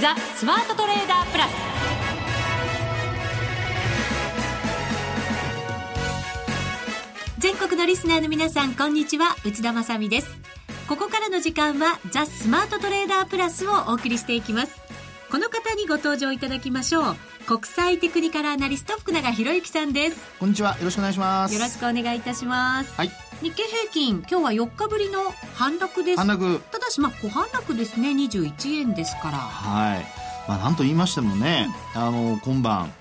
ザ・スマートトレーダープラス。全国のリスナーの皆さんこんにちは。内田まさです。ここからの時間はザ・スマートトレーダープラスをお送りしていきます。この方にご登場いただきましょう。国際テクニカルアナリスト福永博之さんです。こんにちは。よろしくお願いします。よろしくお願いいたします。はい日経平均今日は4日ぶりの反落です。反落。ただしまあ小反落ですね。21円ですから。はい。まあなんと言いましてもね、うん、あの今晩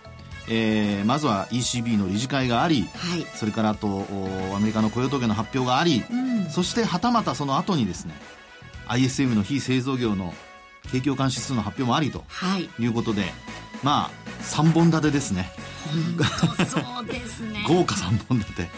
えー、まずは ECB の理事会があり、はい、それからあとアメリカの雇用統計の発表があり、うん、そしてはたまたその後にですね ISM の非製造業の景況感指数の発表もありとい。うことで、はい、まあ3本立てですね そうですね。豪華3本立て。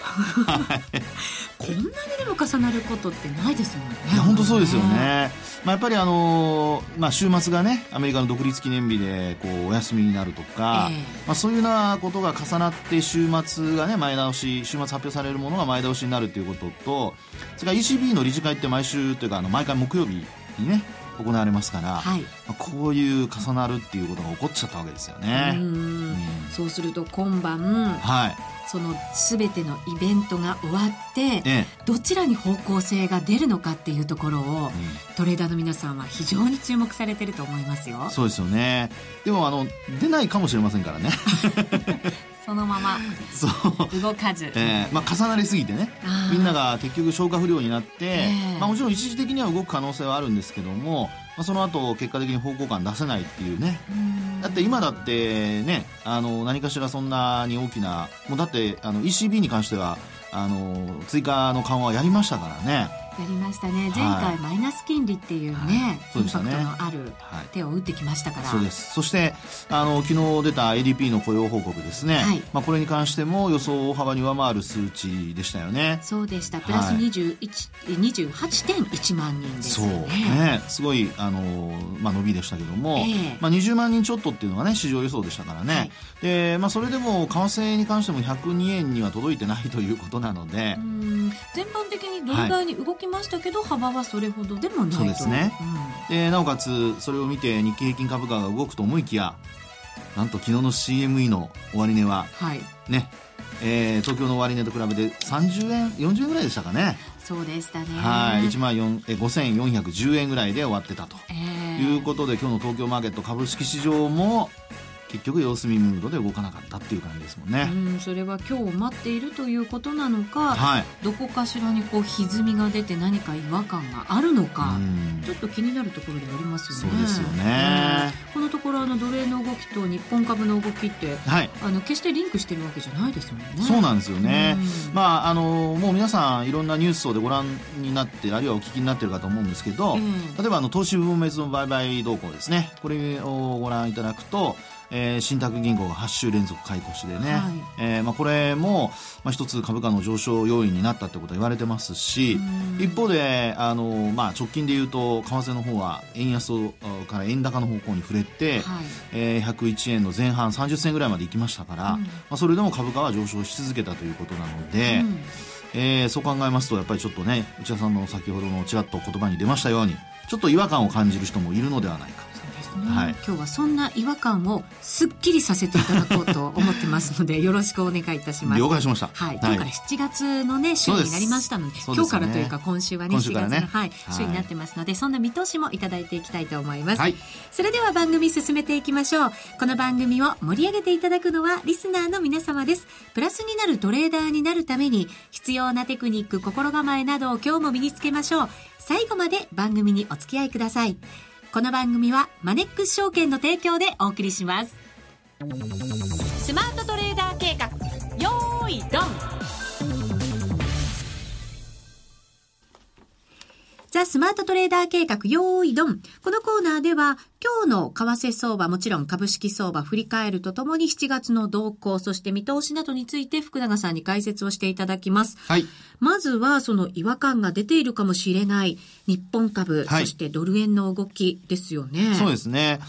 こんなにでも重なることってないですもんね。本当そうですよね、まあ、やっぱりあのー、まあ、週末がねアメリカの独立記念日でこうお休みになるとか、えー、まあ、そういうようなことが重なって週末がね前倒し週末発表されるものが前倒しになるということとそれから ECB の理事会って毎週というかあの毎回木曜日にね行われますから、はい、まあ、こういう重なるっていうことが起こっちゃったわけですよね。うん、そうすると今晩、はい、その全てのイベントが終わって、ええ、どちらに方向性が出るのかっていうところを、うん、トレーダーの皆さんは非常に注目されてると思いますよ。そうですよね。でもあの出ないかもしれませんからね。そのまま そう。動かず、えーまあ、重なりすぎてね。みんなが結局消化不良になって、えー、まあ、もちろん一時的には動く可能性はあるんですけども、まあ、その後結果的に方向感出せないっていうね。だって今だってねあの何かしらそんなに大きなもうだってあの ECB に関してはあの追加の緩和やりましたからねやりましたね。前回マイナス金利っていうね、はい、インパクトのある手を打ってきましたから、そうです。そしてあの昨日出た ADP の雇用報告ですね、はい、まあ、これに関しても予想を大幅に上回る数値でしたよね。そうでした。プラス21、はい、28.1万人ですね。そう。ね。すごいあの、まあ、伸びでしたけども、えー、まあ、20万人ちょっとっていうのがね市場予想でしたからね、はい、で、まあ、それでも為替に関しても102円には届いてないということなので。全般的にドル買いに動きましたけど、幅はそれほどでもないそうですね、うん、でなおかつそれを見て日経平均株価が動くと思いきやなんと昨日の CME の終値は、はい、ねえー、東京の終値と比べて30円40円ぐらいでしたかね。そうでしたね。はい。1万5410円ぐらいで終わってたと、えー、いうことで今日の東京マーケット株式市場も結局様子見ムードで動かなかったっていう感じですもんね。うんそれは今日待っているということなのか、はい、どこかしらにこう歪みが出て何か違和感があるのか、ちょっと気になるところでありますよね。そうですよね。このところあの奴隷の動きと日本株の動きって、はい、あの決してリンクしてるわけじゃないですもんね。そうなんですよね。まああのもう皆さんいろんなニュースをでご覧になってあるいはお聞きになってるかと思うんですけど、例えばあの投資分別の売買動向ですね。これをご覧いただくと。えー、信託銀行が8週連続買い越しでね、はい、えー、まあ、これも、まあ、一つ株価の上昇要因になったってことは言われてますし一方であの、まあ、直近でいうと為替の方は円安から円高の方向に触れて、はい、えー、101円の前半30銭ぐらいまで行きましたから、うん、まあ、それでも株価は上昇し続けたということなので、うん、えー、そう考えますとやっぱりちょっとね内田さんの先ほどのちらっと言葉に出ましたようにちょっと違和感を感じる人もいるのではないかね、はい、今日はそんな違和感をすっきりさせていただこうと思ってますので よろしくお願いいたします。了解しました、はい、今日から7月のね週になりましたので今日からというか今週はね7月の、ね、はい、週になってますのでそんな見通しもいただいていきたいと思います、はい、それでは番組進めていきましょう。この番組を盛り上げていただくのはリスナーの皆様です。プラスになるトレーダーになるために必要なテクニック心構えなどを今日も身につけましょう。最後まで番組にお付き合いくださいこの番組はマネックス証券の提供でお送りします。スマートトレーダー計画。よーいドン。ザ・スマートトレーダー計画用意ドン。このコーナーでは今日の為替相場、もちろん株式相場振り返るとともに7月の動向、そして見通しなどについて福永さんに解説をしていただきます。はい。まずはその違和感が出ているかもしれない日本株、はい、そしてドル円の動きですよね。そうですね。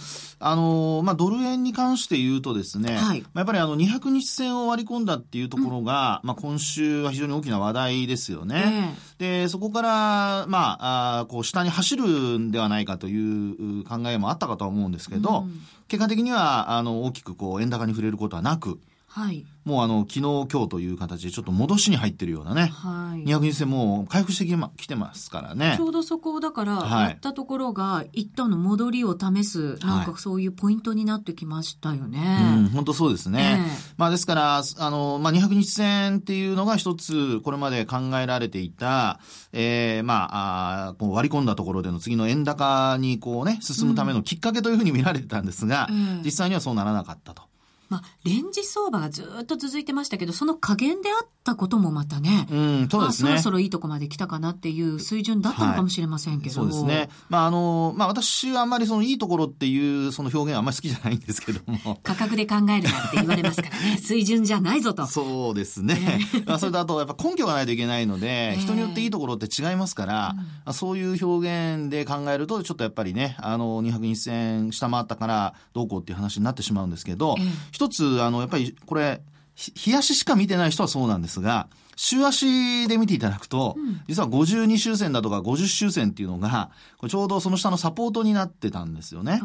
あの、まあ、ドル円に関して言うとですね、はい、やっぱりあの、200日線を割り込んだっていうところが、うん、まあ、今週は非常に大きな話題ですよね。えー、で、そこから、まあ、あこう、下に走るんではないかという考えもあっったかとは思うんですけど、うん、結果的には、あの、大きくこう、円高に触れることはなく、はい、もうあの昨日今日という形でちょっと戻しに入ってるようなね、はい、200日線も回復してきてますからね。ちょうどそこをだからやったところが一旦の戻りを試す、なんかそういうポイントになってきましたよね、はい、うん本当そうですね、えー、まあですからあの、まあ、200日線っていうのが一つこれまで考えられていた、えー、まああこう割り込んだところでの次の円高にこうね進むためのきっかけというふうに見られてたんですが、うん、実際にはそうならなかったと。まあ、レンジ相場がずっと続いてましたけど、その加減であったこともまたね、うん、そうですね。そろそろいいとこまで来たかなっていう水準だったのかもしれませんけど。はい、そうですね。まあ、あの、まあ、私はあんまりそのいいところっていうその表現はあんまり好きじゃないんですけども。価格で考えるなって言われますからね。水準じゃないぞと。そうですね。まあ、それとあと、やっぱ根拠がないといけないので、人によっていいところって違いますから、うん、そういう表現で考えると、ちょっとやっぱりね、あの、200日線下回ったからどうこうっていう話になってしまうんですけど、一つ、あの、やっぱりりこれ、日足しか見てない人はそうなんですが、週足で見ていただくと、うん、実は52周線だとか50周線っていうのが、ちょうどその下のサポートになってたんですよね。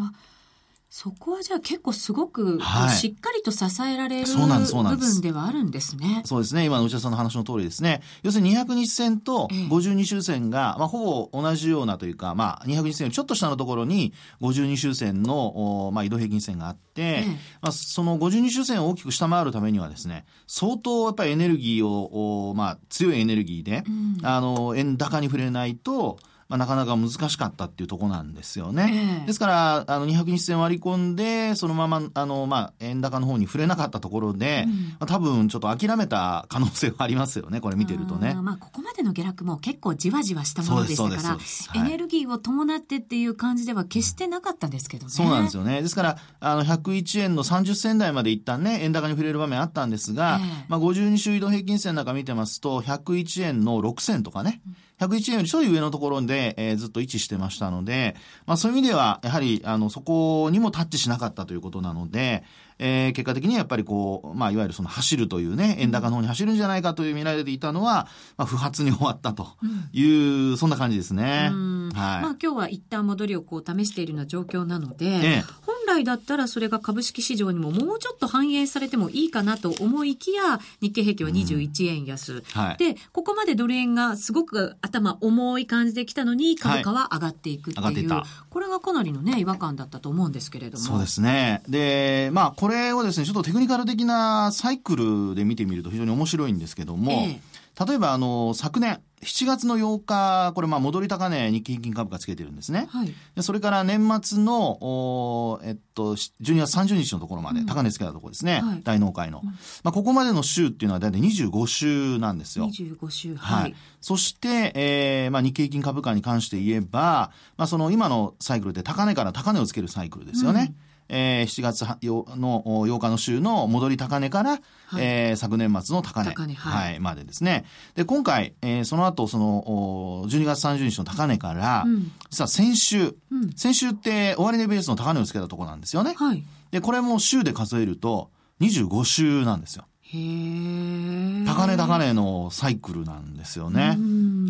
そこはじゃあ結構すごく、しっかりと支えられる部分ではあるんですね。そうですね。今の内田さんの話の通りですね。要するに200日線と52周線が、まあ、ほぼ同じようなというか、まあ、200日線よりちょっと下のところに52周線の、まあ、移動平均線があって、まあ、その52周線を大きく下回るためにはですね、相当やっぱりエネルギーを、まあ、強いエネルギーで、うん、あの、円高に触れないと、まあ、なかなか難しかったっていうとこなんですよね。えー、ですから、あの、200日線割り込んで、そのまま、あの、まあ、円高の方に触れなかったところで、うん、まあ、多分ちょっと諦めた可能性はありますよね、これ見てるとね。あまあ、ここまでの下落も結構じわじわしたものでしたから、エネルギーを伴ってっていう感じでは決してなかったんですけどね。そうなんですよね。ですから、あの、101円の30銭台まで一旦ね、円高に触れる場面あったんですが、えー、まあ、52週移動平均線なんか見てますと、101円の6銭とかね、うん101円よりちょい上のところで、えー、ずっと位置してましたので、まあそういう意味では、やはり、あの、そこにもタッチしなかったということなので、えー、結果的にやっぱりこう、まあ、いわゆるその走るというね、円高の方に走るんじゃないかという見られていたのは、まあ、不発に終わったという、うん、そんな感じですね。はい。まあ、今日は一旦戻りをこう試しているような状況なので、ええ、本来だったらそれが株式市場にももうちょっと反映されてもいいかなと思いきや、日経平均は21円安。うんはい、で、ここまでドル円がすごく頭重い感じで来たのに、株価は上がっていくっていう、はい、これがかなりのね、違和感だったと思うんですけれども。そうですね。で、まあ、これをですね、ちょっとテクニカル的なサイクルで見てみると非常に面白いんですけども、ええ、例えばあの、昨年、7月の8日、これまあ戻り高値日経平均株価つけてるんですね。はい、でそれから年末の、おえっと、12月30日のところまで高値つけたところですね。うんはい、大納会の、うん、まあここまでの週っていうのは大体25週なんですよ。25週。はい。はい、そして、えー、まあ日経平均株価に関して言えば、まあその今のサイクルで高値から高値をつけるサイクルですよね。うんえー、7月の8日の週の戻り高値から、はい、えー、昨年末の高値はい、はい、までですね。で、今回、えー、その後、その、12月30日の高値から、うん、実は先週、うん、先週って終値ベースの高値をつけたところなんですよね。はい。で、これも週で数えると、25週なんですよ。へ高値高値のサイクルなんですよね。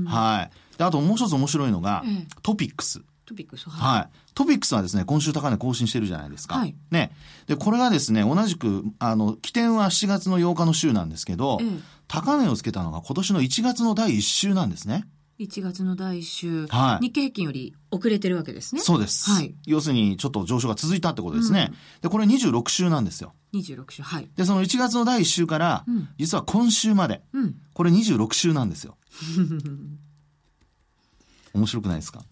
はい。で、あともう一つ面白いのが、トピックス。トピックス、はい、はい。トピックスはですね、今週高値更新してるじゃないですか。はい。ね。で、これがですね、同じく、あの、起点は7月の8日の週なんですけど、ええ、高値をつけたのが今年の1月の第1週なんですね。1月の第1週、はい、日経平均より遅れてるわけですね。そうです。はい。要するに、ちょっと上昇が続いたってことですね。うん、で、これ26週なんですよ。26週、はい。で、その1月の第1週から、うん、実は今週まで、うん、これ26週なんですよ。面白くないですか？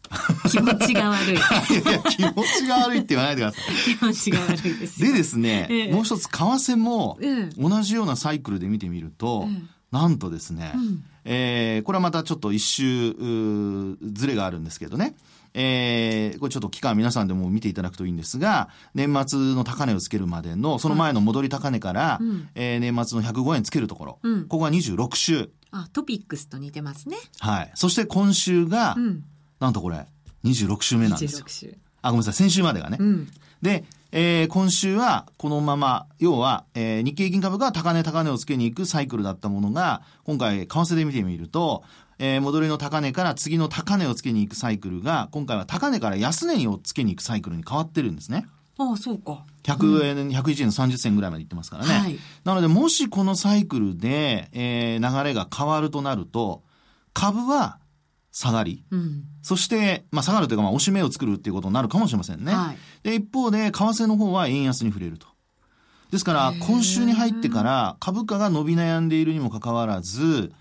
気持ちが悪い。いやいや、気持ちが悪いって言わないでください。気持ちが悪いです。でですね、ええ、もう一つ、為替も、同じようなサイクルで見てみると、え、なんとですね、うん、えー、これはまたちょっと一周、ずれがあるんですけどね。えー、これちょっと期間皆さんでも見ていただくといいんですが、年末の高値をつけるまでの、その前の戻り高値から、はい、えー、年末の105円つけるところ、うん、ここが26週。あ、トピックスと似てますね。はい。そして今週が、うん、なんとこれ、26週目なんですよ。26週。あ、ごめんなさい、先週までがね。うん、で、えー、今週はこのまま、要は、えー、日経平均株が高値高値をつけに行くサイクルだったものが、今回、為替で見てみると、えー、戻りの高値から次の高値をつけに行くサイクルが、今回は高値から安値をつけに行くサイクルに変わってるんですね。ああ、そうか。100円、うん、101円の30銭ぐらいまでいってますからね。はい、なので、もしこのサイクルで、えー、流れが変わるとなると、株は下がり、うん、そして、まあ、下がるというか、まあ、押し目を作るっていうことになるかもしれませんね。はい、で、一方で、為替の方は円安に触れると。ですから、今週に入ってから株価が伸び悩んでいるにもかかわらず、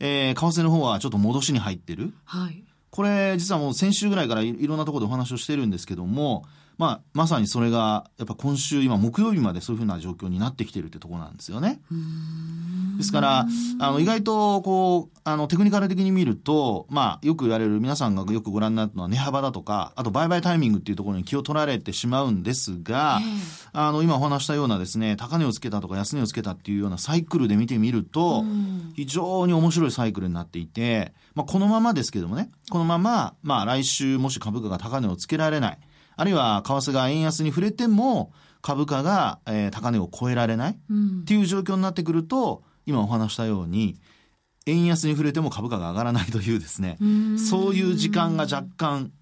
えー、為替の方はちょっと戻しに入ってる。はい。これ、実はもう先週ぐらいからいろんなところでお話をしてるんですけども、まあ、まさにそれが、やっぱ今週、今、木曜日までそういうふうな状況になってきてるってところなんですよね。ですから、あの、意外と、こう、あの、テクニカル的に見ると、まあ、よく言われる、皆さんがよくご覧になるのは値幅だとか、あと、売買タイミングっていうところに気を取られてしまうんですが、あの、今お話したようなですね、高値をつけたとか安値をつけたっていうようなサイクルで見てみると、非常に面白いサイクルになっていて、まあ、このままですけどもね、このまま、まあ、来週もし株価が高値をつけられない、あるいは為替が円安に触れても株価が、えー、高値を超えられない、っていう状況になってくると今お話したように円安に触れても株価が上がらない というですね。そういう時間が若干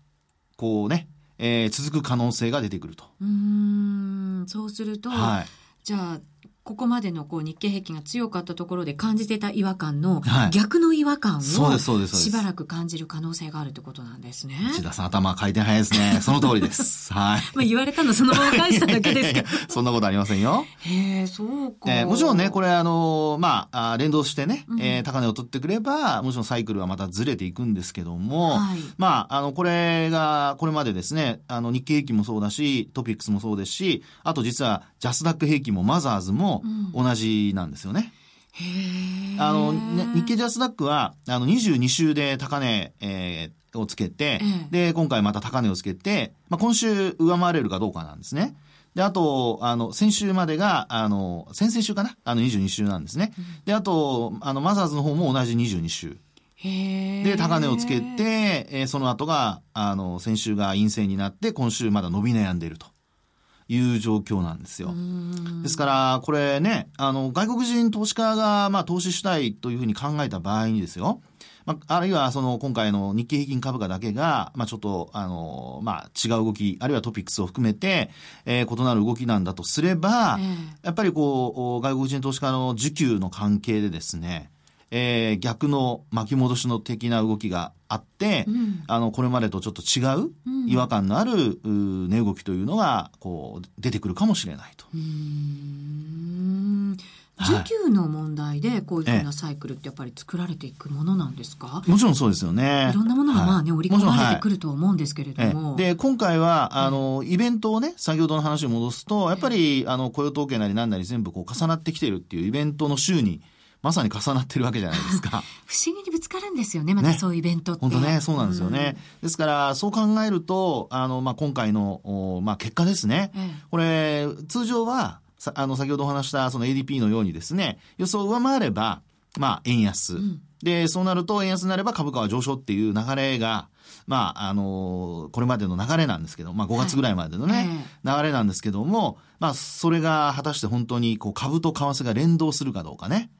こうね、えー、続く可能性が出てくると。うん。そうすると、はい、じゃあここまでのこう日経平均が強かったところで感じてた違和感の逆の違和感をしばらく感じる可能性があるってことなんですね。内田さん頭回転早いですね。その通りです。はい。まあ言われたのそのまま返しただけですか そんなことありませんよ。へえ、そうか。えー、もちろんね、これあの、まあ、あ連動してね、うん、えー、高値を取ってくれば、もちろんサイクルはまたずれていくんですけども、はい、まあ、あの、これが、これまでですね、あの、日経平均もそうだし、トピックスもそうですし、あと実はジャスダック平均もマザーズも同じなんですよね。うん、あの、ね、日経ジャスダックは、あの、22週で高値、えー、をつけて、で、今回また高値をつけて、まあ、今週上回れるかどうかなんですね。で、あと、あの、先週までが、あの、先々週かな？あの、22週なんですね。で、あと、あの、マザーズの方も同じ22週。で、高値をつけて、えー、その後が、あの、先週が陰性になって、今週まだ伸び悩んでいると。いう状況なんですよ。ですから、これね、あの、外国人投資家が、まあ、投資したいというふうに考えた場合にですよ、まあ、あるいは、その、今回の日経平均株価だけが、まあ、ちょっと、あの、まあ、違う動き、あるいはトピックスを含めて、えー、異なる動きなんだとすれば、やっぱりこう、外国人投資家の需給の関係でですね、えー、逆の巻き戻しの的な動きがあって、うん、あの、これまでとちょっと違う違和感のある、値動きというのが、こう、出てくるかもしれないと。需給の問題でこういうふうなサイクルってやっぱり作られていくものなんですか、もちろんそうですよね。いろんなものがまあね、はい、織り込まれてくると思うんですけれども。はい、で、今回は、あの、イベントをね、先ほどの話を戻すと、やっぱり、あの、雇用統計なりなんなり全部こう重なってきてるっていうイベントの週に、まさに重なってるわけじゃないですか。不思議にぶつかるんですよね、またそういうイベントって。本当ね、そうなんですよね。うん、ですから、そう考えると、あの、まあ、今回の、まあ、結果ですね。ええ、これ、通常は、あの、先ほどお話したその ADP のようにですね、予想を上回れば、まあ、円安。うん、で、そうなると円安になれば株価は上昇っていう流れが、まあ、あのこれまでの流れなんですけど、まあ、5月ぐらいまでのね、はい、流れなんですけども、まあ、それが果たして本当にこう株と為替が連動するかどうかね。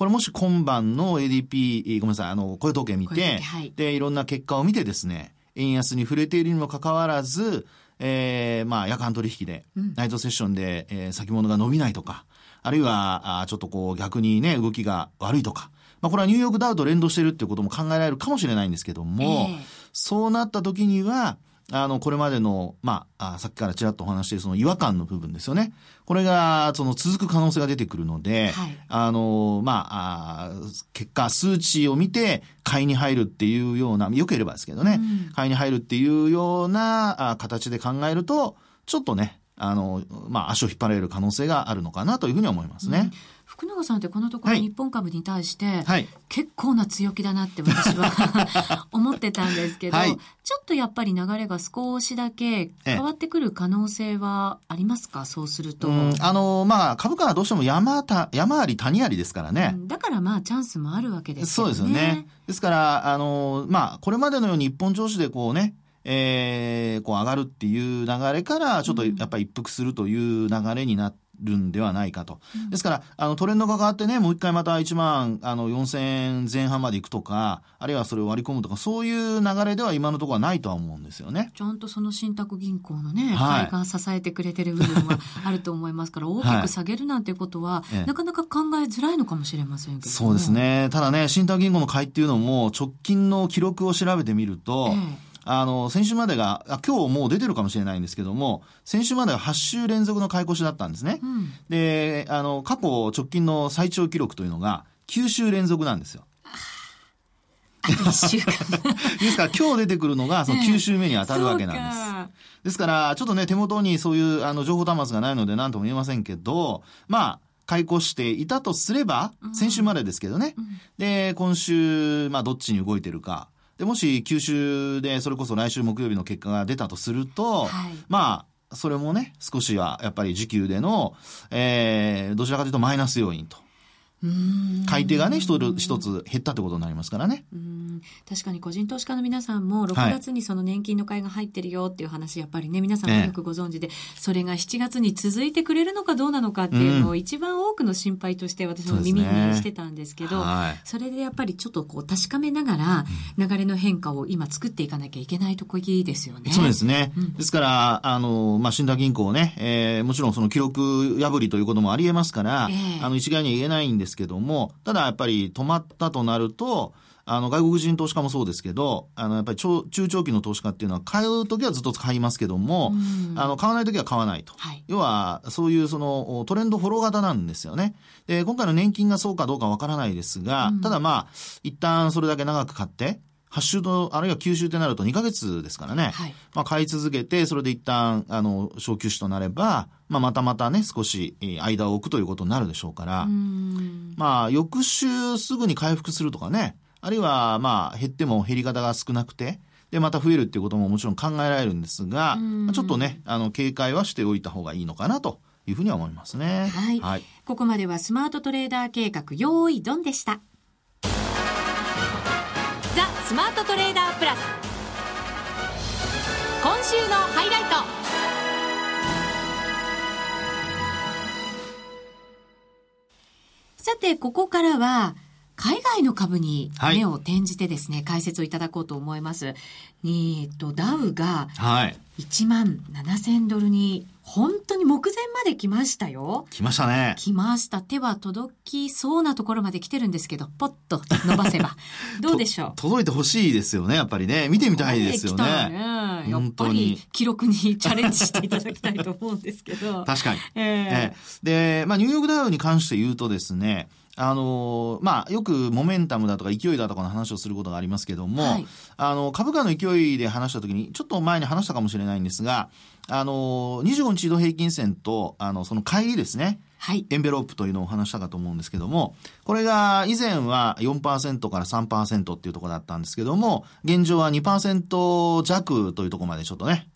これもし今晩の ADP、ごめんなさい、あの、雇用統計見て、はい、で、いろんな結果を見てですね、円安に触れているにもかかわらず、えー、まあ、夜間取引で、ナイトセッションで、えー、先物が伸びないとか、あるいは、あちょっとこう、逆にね、動きが悪いとか、まあ、これはニューヨークダウと連動してるっていうことも考えられるかもしれないんですけども、えー、そうなった時には、あの、これまでの、まあ、あさっきからちらっとお話しているその違和感の部分ですよね。これが、その続く可能性が出てくるので、はい、あの、まああ、結果、数値を見て、買いに入るっていうような、よければですけどね、うん、買いに入るっていうようなあ形で考えると、ちょっとね、あの、まあ、足を引っ張られる可能性があるのかなというふうに思いますね。うん福永さんってこのところ日本株に対して、はい、結構な強気だなって私は 思ってたんですけど、はい、ちょっとやっぱり流れが少しだけ変わってくる可能性はありますか？そうすると。あの、まあ、株価はどうしても山た、山あり谷ありですからね、うん。だからまあ、チャンスもあるわけですよね。そうですよね。ですから、あの、まあ、これまでのように一本調子でこうね、えー、こう上がるっていう流れから、ちょっとやっぱり一服するという流れになって、るんではないかと。ですから、あの、トレンドが変わってね、もう一回また1万、あの、4000円前半まで行くとか、あるいはそれを割り込むとか、そういう流れでは今のところはないとは思うんですよね。ちゃんとその信託銀行のね、はい、が支えてくれてる部分はあると思いますから、大きく下げるなんていうことは、はい、なかなか考えづらいのかもしれませんけどそうですね。ただね、信託銀行の買いっていうのも、直近の記録を調べてみると、ええあの、先週までが、あ今日もう出てるかもしれないんですけども、先週までは8週連続の買い越しだったんですね。うん、で、あの、過去直近の最長記録というのが9週連続なんですよ。あと1週間。ですから今日出てくるのがその9週目に当たるわけなんです。ですから、ちょっとね、手元にそういうあの情報端末がないので何とも言えませんけど、まあ、買い越していたとすれば、先週までですけどね。うん、で、今週、まあ、どっちに動いてるか。で、もし九州でそれこそ来週木曜日の結果が出たとすると、はい、まあ、それもね、少しはやっぱり時給での、えー、どちらかというとマイナス要因と買い手がね、一つ減ったってことになりますからね。確かに個人投資家の皆さんも、6月にその年金の会が入ってるよっていう話、やっぱりね、皆さんもよくご存知で、それが7月に続いてくれるのかどうなのかっていうのを一番多くの心配として私も耳にしてたんですけど、それでやっぱりちょっとこう確かめながら、流れの変化を今作っていかなきゃいけないとこいいですよね。そうですね。ですから、あの、まあ、信託銀行ね、えー、もちろんその記録破りということもありえますから、あの、一概には言えないんですですけども、ただやっぱり止まったとなると、あの、外国人投資家もそうですけど、あの、やっぱり中長期の投資家っていうのは、買うときはずっと買いますけども、あの、買わないときは買わないと。はい、要は、そういうその、トレンドフォロー型なんですよね。で、今回の年金がそうかどうかわからないですが、ただまあ、一旦それだけ長く買って、8週と、あるいは9週ってなると2ヶ月ですからね。はい、まあ、買い続けて、それで一旦、あの、小休止となれば、まあ、またまたね、少し間を置くということになるでしょうから、まあ、翌週すぐに回復するとかね、あるいは、まあ、減っても減り方が少なくて、で、また増えるっていうことももちろん考えられるんですが、ちょっとね、あの、警戒はしておいた方がいいのかなというふうには思いますね。はい。はい、ここまではスマートトレーダー計画、用意ドンでした。ザ・スマートトレーダープラス今週のハイライトさてここからは海外の株に目を転じてですね、はい、解説をいただこうと思います。えっと、ダウが1万7000ドルに本当に目前まで来ましたよ。来ましたね。来ました。手は届きそうなところまで来てるんですけど、ポッと伸ばせば。どうでしょう？届いてほしいですよね、やっぱりね。見てみたいですよね。ねやっぱり記録にチャレンジしていただきたいと思うんですけど。確かに。えー、えー、で、まあ、ニューヨークダウに関して言うとですね、あのまあ、よくモメンタムだとか勢いだとかの話をすることがありますけども、はい、あの、株価の勢いで話したときに、ちょっと前に話したかもしれないんですが、あの、25日移動平均線と、あの、その乖離ですね。はい。エンベロープというのを話したかと思うんですけども、これが以前は4%から3%っていうところだったんですけども、現状は2%弱というところまでちょっとね、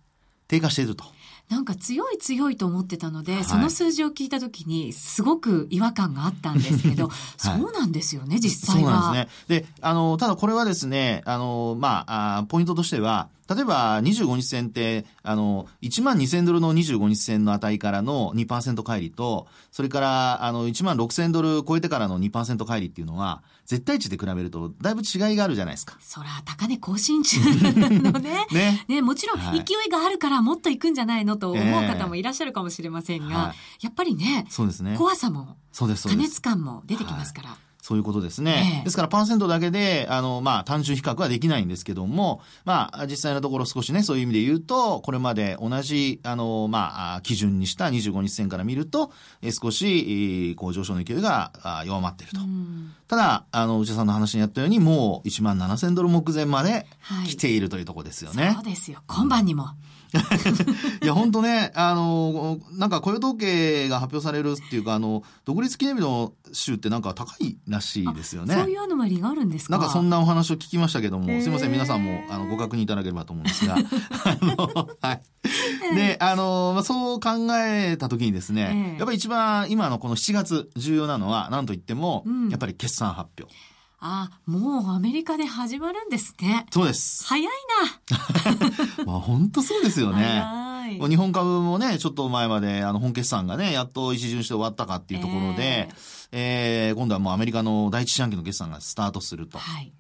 低下していると。なんか強い強いと思ってたので、はい、その数字を聞いたときに、すごく違和感があったんですけど、はい、そうなんですよね、実際は。そうなんですね。で、あの、ただこれはですね、あの、まあ、あポイントとしては、例えば25日線って、あの、1万2000ドルの25日線の値からの2%乖離と、それから、あの、1万6000ドル超えてからの2%乖離っていうのは、絶対値で比べると、だいぶ違いがあるじゃないですか。そら、高値更新中のね。ね。ね、もちろん、勢いがあるからもっと行くんじゃないのと思う方もいらっしゃるかもしれませんが、えーはい、やっぱりね、そうですね。怖さも、そうです、加熱感も出てきますから。はいそういうことですね。ええ、ですから、パーセントだけで、あの、まあ、単純比較はできないんですけども、まあ、実際のところ少しね、そういう意味で言うと、これまで同じ、あの、まあ、基準にした25日線から見ると、え少し、こう、上昇の勢いが弱まっていると。ただ、あの、内田さんの話にあったように、もう1万7000ドル目前まで来ているというところですよね。はい、そうですよ。今晩にも。いや、本当ね、あの、なんか雇用統計が発表されるっていうか、あの、独立記念日の週ってなんか高いらしいですよね。そういうアノマリがあるんですか？なんかそんなお話を聞きましたけども、すいません、皆さんもあのご確認いただければと思うんですが。あの、はい。で、あの、まあ、そう考えたときにですね、やっぱり一番今のこの7月重要なのは、なんといっても、うん、やっぱり決算発表。あ、もうアメリカで始まるんですね。そうです。早いな。まあ本当そうですよね。い、日本株もね、ちょっと前まで、あの、本決算がね、やっと一巡して終わったかっていうところで、えー、えー、今度はもうアメリカの第一四半期の決算がスタートすると。はい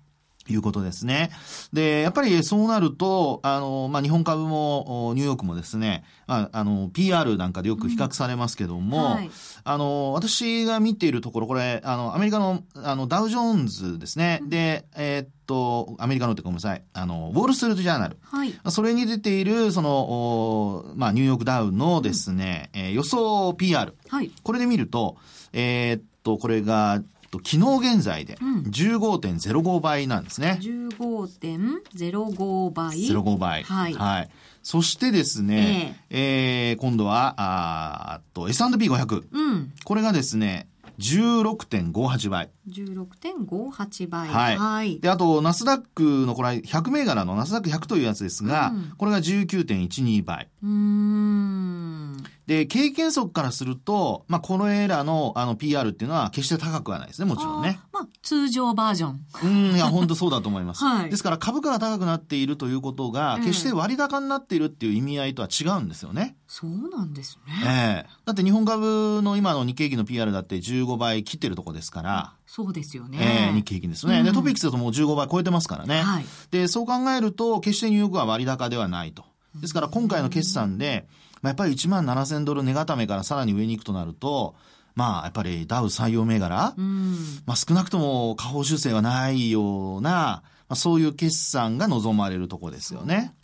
いうことですね。で、やっぱりそうなると、あの、まあ、日本株も、ニューヨークもですね、まあ、あの、PR なんかでよく比較されますけども、うんはい、あの、私が見ているところ、これ、あの、アメリカの、あの、ダウジョーンズですね。うん、で、えー、っと、アメリカのってごめんなさい。あの、ウォールストリートジャーナル。はい。それに出ている、その、まあ、ニューヨークダウのですね、うん、えー、予想 PR。はい。これで見ると、えー、っと、これが、と昨日現在で15.05倍なんですね。うん、15.05倍。05倍。はい。はい。そしてですね、えー、えー、今度は、あと S&P500。うん。これがですね、16.58倍。16.58倍。はい。はい。で、あと、ナスダックのこれ100銘柄のナスダック100というやつですが、うん、これが19.12倍。うん。で、経験則からすると、まあ、このエラーの、あの、PR っていうのは決して高くはないですね、もちろんね。まあ、通常バージョン。うん、いや、本当そうだと思います。はい。ですから、株価が高くなっているということが、決して割高になっているっていう意味合いとは違うんですよね。そうなんですね。ええー、だって日本株の今の日経平均の PR だって15倍切ってるとこですから。そうですよね。ええー、日経平均ですね。うん、で、トピックスだともう15倍超えてますからね。はい。で、そう考えると、決してニューヨークは割高ではないと。ですから、今回の決算で、うんまあ、やっぱり1万7000ドル値固めからさらに上に行くとなると、まあ、やっぱりダウ採用銘柄、うん、まあ、少なくとも下方修正はないような、まあ、そういう決算が望まれるところですよね。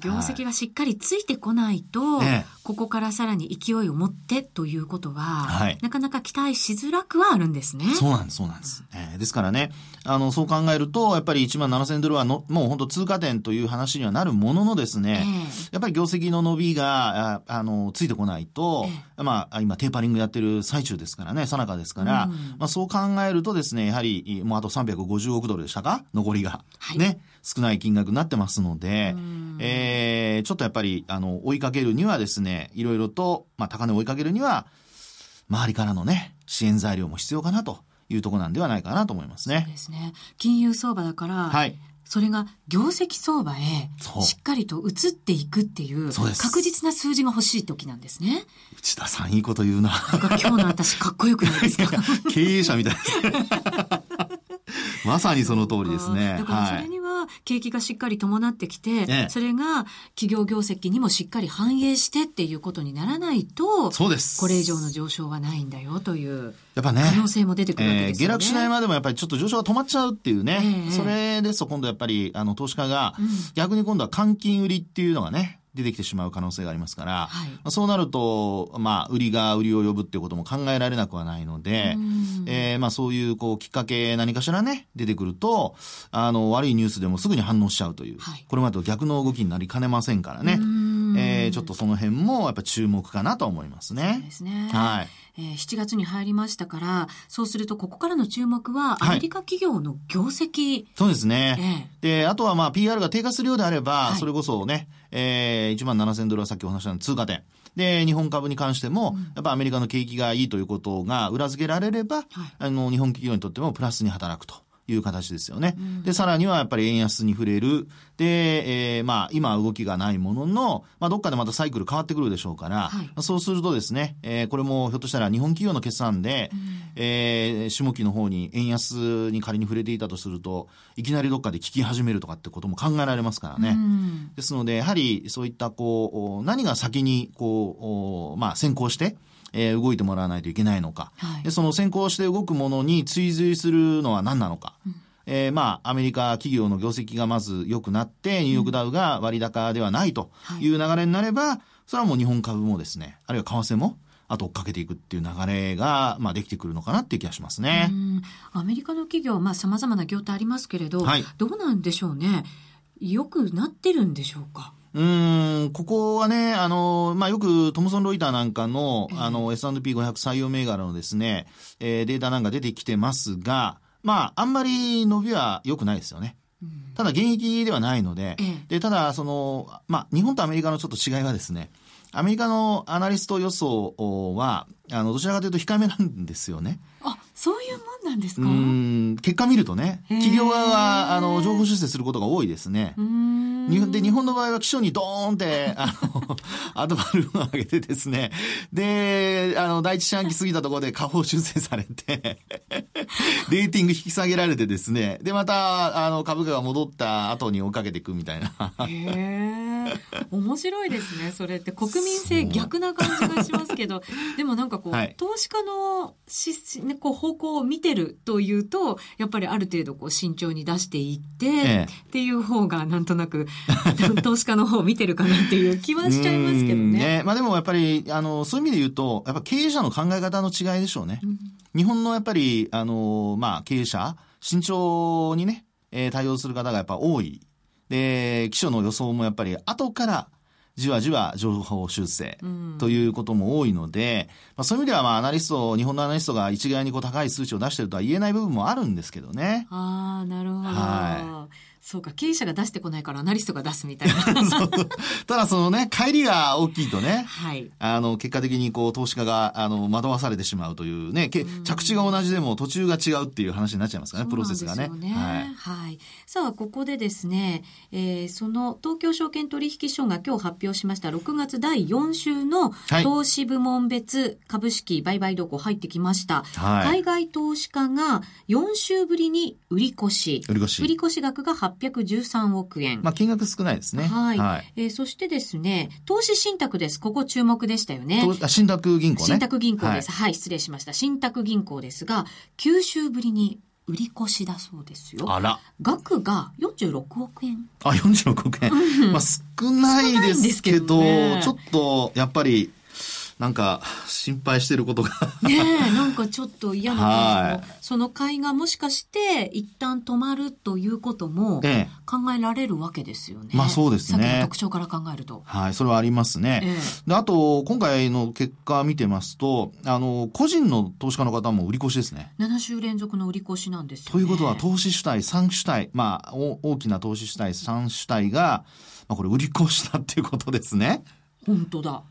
業績がしっかりついてこないと、はい、ここからさらに勢いを持ってということは、はい、なかなか期待しづらくはあるんですね。そうなんです、そうなんです。えー、ですからね、あの、そう考えると、やっぱり1万7000ドルはの、もう本当通過点という話にはなるもののですね、えー、やっぱり業績の伸びが、ああの、ついてこないと、えー、まあ、今テーパリングやってる最中ですからね、さなかですから、うん、まあそう考えるとですね、やはり、もうあと350億ドルでしたか？残りが。はい、ね。少ない金額になってますので、えー、ちょっとやっぱり、あの、追いかけるにはですね、いろいろと、まあ、高値を追いかけるには、周りからのね、支援材料も必要かなというところなんではないかなと思いますね。ですね。金融相場だから、はい。それが業績相場へしっかりと移っていくっていう確実な数字が欲しい時なんですね。内田さんいいこと言うな。な今日の私かっこよくないですか？経営者みたいです。まさにその通りですね。だからそれには景気がしっかり伴ってきて、はい、それが企業業績にもしっかり反映してっていうことにならないと、そうです。これ以上の上昇はないんだよという。やっぱね。可能性も出てくるわけですよね、えー、下落しないまでもやっぱりちょっと上昇が止まっちゃうっていうね。えー、それですと今度やっぱり、あの、投資家が、逆に今度は換金売りっていうのがね、出てきてしまう可能性がありますから、はい、そうなると、まあ、売りが売りを呼ぶっていうことも考えられなくはないので、えー、まあ、そういう、こう、きっかけ何かしらね、出てくると、あの、悪いニュースでもすぐに反応しちゃうという、はい、これまでと逆の動きになりかねませんからね、えー、ちょっとその辺もやっぱ注目かなと思いますね。そうですね。はい。えー、7月に入りましたから、そうするとここからの注目はアメリカ企業の業績。はい、そうですね。えー、で、あとはまあ PR が低下するようであれば、はい、それこそね、えー、1万7000ドルはさっきお話した通過点。で、日本株に関しても、やっぱアメリカの景気がいいということが裏付けられれば、はい、あの、日本企業にとってもプラスに働くと。いう形ですよね。うん、で、さらにはやっぱり円安に触れる。で、えー、まあ、今動きがないものの、まあ、どっかでまたサイクル変わってくるでしょうから、はい、そうするとですね、えー、これもひょっとしたら日本企業の決算で、うん、えー、下期の方に円安に仮に触れていたとすると、いきなりどっかで聞き始めるとかってことも考えられますからね。うん、ですので、やはりそういったこう、何が先にこう、まあ、先行して、えー、動いてもらわないといけないのか、はい、でその先行して動くものに追随するのは何なのか。うん。えー、まあ、アメリカ企業の業績がまず良くなって、ニューヨークダウが割高ではないとい。う流れになれば、それはもう日本株もですね、あるいは為替も、あと追っかけていくっていう流れが、まあ、できてくるのかなっていう気がしますね。アメリカの企業、まあ、様々な業態ありますけれど、はい、どうなんでしょうね。良くなってるんでしょうか？うん、ここはね、あの、まあ、よくトムソン・ロイターなんかの、あの、S&P500 採用銘柄のですね、えー、データなんか出てきてますが、まあ、あんまり伸びは良くないですよね。ただ、現役ではないので、で、ただ、その、まあ、日本とアメリカのちょっと違いはですね、アメリカのアナリスト予想は、あの、どちらかというと控えめなんですよね。あ、そういうもんなんですか？うん、結果見るとね、企業側は、あの、情報修正することが多いですね。うんで、日本の場合は基礎にドーンって、あの、アドバルーンを上げてですね、で、あの、第一四半期過ぎたところで下方修正されて レーティング引き下げられてですね、で、また、あの、株価が戻った後に追いかけていくみたいな。へえ。面白いですね、それって。国民性逆な感じがしますけど、でもなんかこう、はい、投資家のし、ね、こう方向を見てるというと、やっぱりある程度こう慎重に出していって、ええ、っていう方がなんとなく、投資家の方を見てるかなっていう気はしちゃいますけどね。ねまあでもやっぱり、あの、そういう意味で言うと、やっぱ経営者の考え方の違いでしょうね。うん、日本のやっぱり、あの、まあ経営者、慎重にね、えー、対応する方がやっぱ多い。で、基礎の予想もやっぱり後からじわじわ情報修正ということも多いので、まあ、そういう意味ではまあアナリスト、日本のアナリストが一概にこう高い数値を出してるとは言えない部分もあるんですけどね。ああ、なるほど。はい。そうか、経営者が出してこないからアナリストが出すみたいな。ただそのね、帰りが大きいとね、はい。あの、結果的にこう、投資家が、あの、惑わされてしまうというね、け着地が同じでも途中が違うっていう話になっちゃいますからね、プロセスがね。ねはい。はい。さあ、ここでですね、えー、その東京証券取引所が今日発表しました6月第4週の投資部門別株式売買動向入ってきました。はい。海外投資家が4週ぶりに売り越し。売り越し。売り越し額が813億円。まあ、金額少ないですね。はい。はい、えー、そしてですね、投資信託です。ここ注目でしたよね。信託銀行ね。信託銀行です、はい。はい、失礼しました。信託銀行ですが、9週ぶりに売り越しだそうですよ。あら。額が46億円。あ、46億円。まあ少ないですけど、ね、ちょっと、やっぱり、なんか心配してることがねえ、なんかちょっと嫌な感じも、はい、その買いがもしかして一旦止まるということも考えられるわけですよね。ええ、まあそうですね。特徴から考えると。はい、それはありますね。え、であと、今回の結果見てますと、あの、個人の投資家の方も売り越しですね。7週連続の売り越しなんですよ、ね、ということは、投資主体3主体、まあ、大きな投資主体3主体が、まあこれ売り越したっていうことですね。本当だ。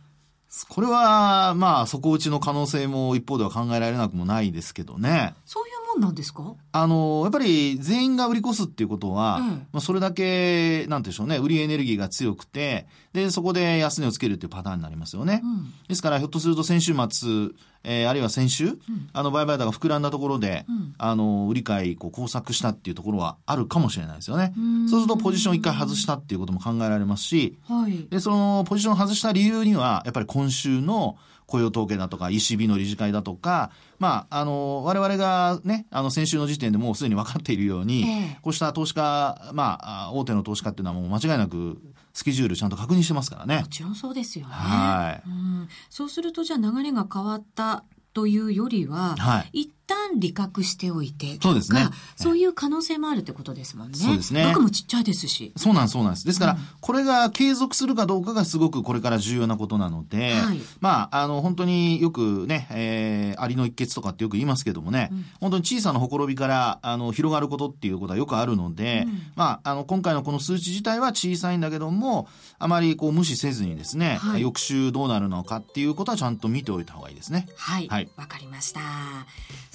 これは、まあ、底打ちの可能性も一方では考えられなくもないですけどね。そういうもんなんですか？あの、やっぱり全員が売り越すっていうことは、うん、まあ、それだけ、なんでしょうね、売りエネルギーが強くて、で、そこで安値をつけるっていうパターンになりますよね。うん、ですから、ひょっとすると先週末、えー、あるいは先週、うん、あの、売買高が膨らんだところで、うん、あの、売り買い、こう、工作したっていうところはあるかもしれないですよね。そうすると、ポジション一回外したっていうことも考えられますし、はい、で、その、ポジション外した理由には、やっぱり今週の、雇用統計だとか ECB の理事会だとか、まあ、あの、我々がね、あの、先週の時点でもうすでに分かっているように、えー、こうした投資家、まあ、大手の投資家っていうのはもう間違いなく、スケジュールちゃんと確認してますからね。もちろんそうですよね。はい。うん、そうすると、じゃあ流れが変わったというよりは、はい、一旦利確しておいてそうですね。そういう可能性もあるってことですもんね。そうですね。額もちっちゃいですし。そうなんです、そうなんです。ですから、うん、これが継続するかどうかがすごくこれから重要なことなので、はい、まあ、あの、本当によくね、えー、アリの一欠とかってよく言いますけどもね、うん、本当に小さなほころびから、あの、広がることっていうことはよくあるので、うん、まあ、あの、今回のこの数値自体は小さいんだけども、あまりこう無視せずにですね、はい、翌週どうなるのかっていうことはちゃんと見ておいた方がいいですね。はい。はい。わかりました。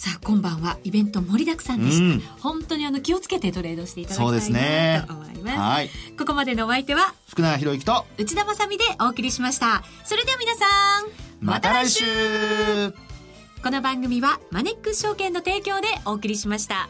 さあ、今晩は。イベント盛りだくさんでした、うん、本当にあの気をつけてトレードしていただきたいなと思います、ね、はい。ここまでのお相手は福永博之と内田まさでお送りしました。それでは皆さんまた来週。この番組はマネックス証券の提供でお送りしました。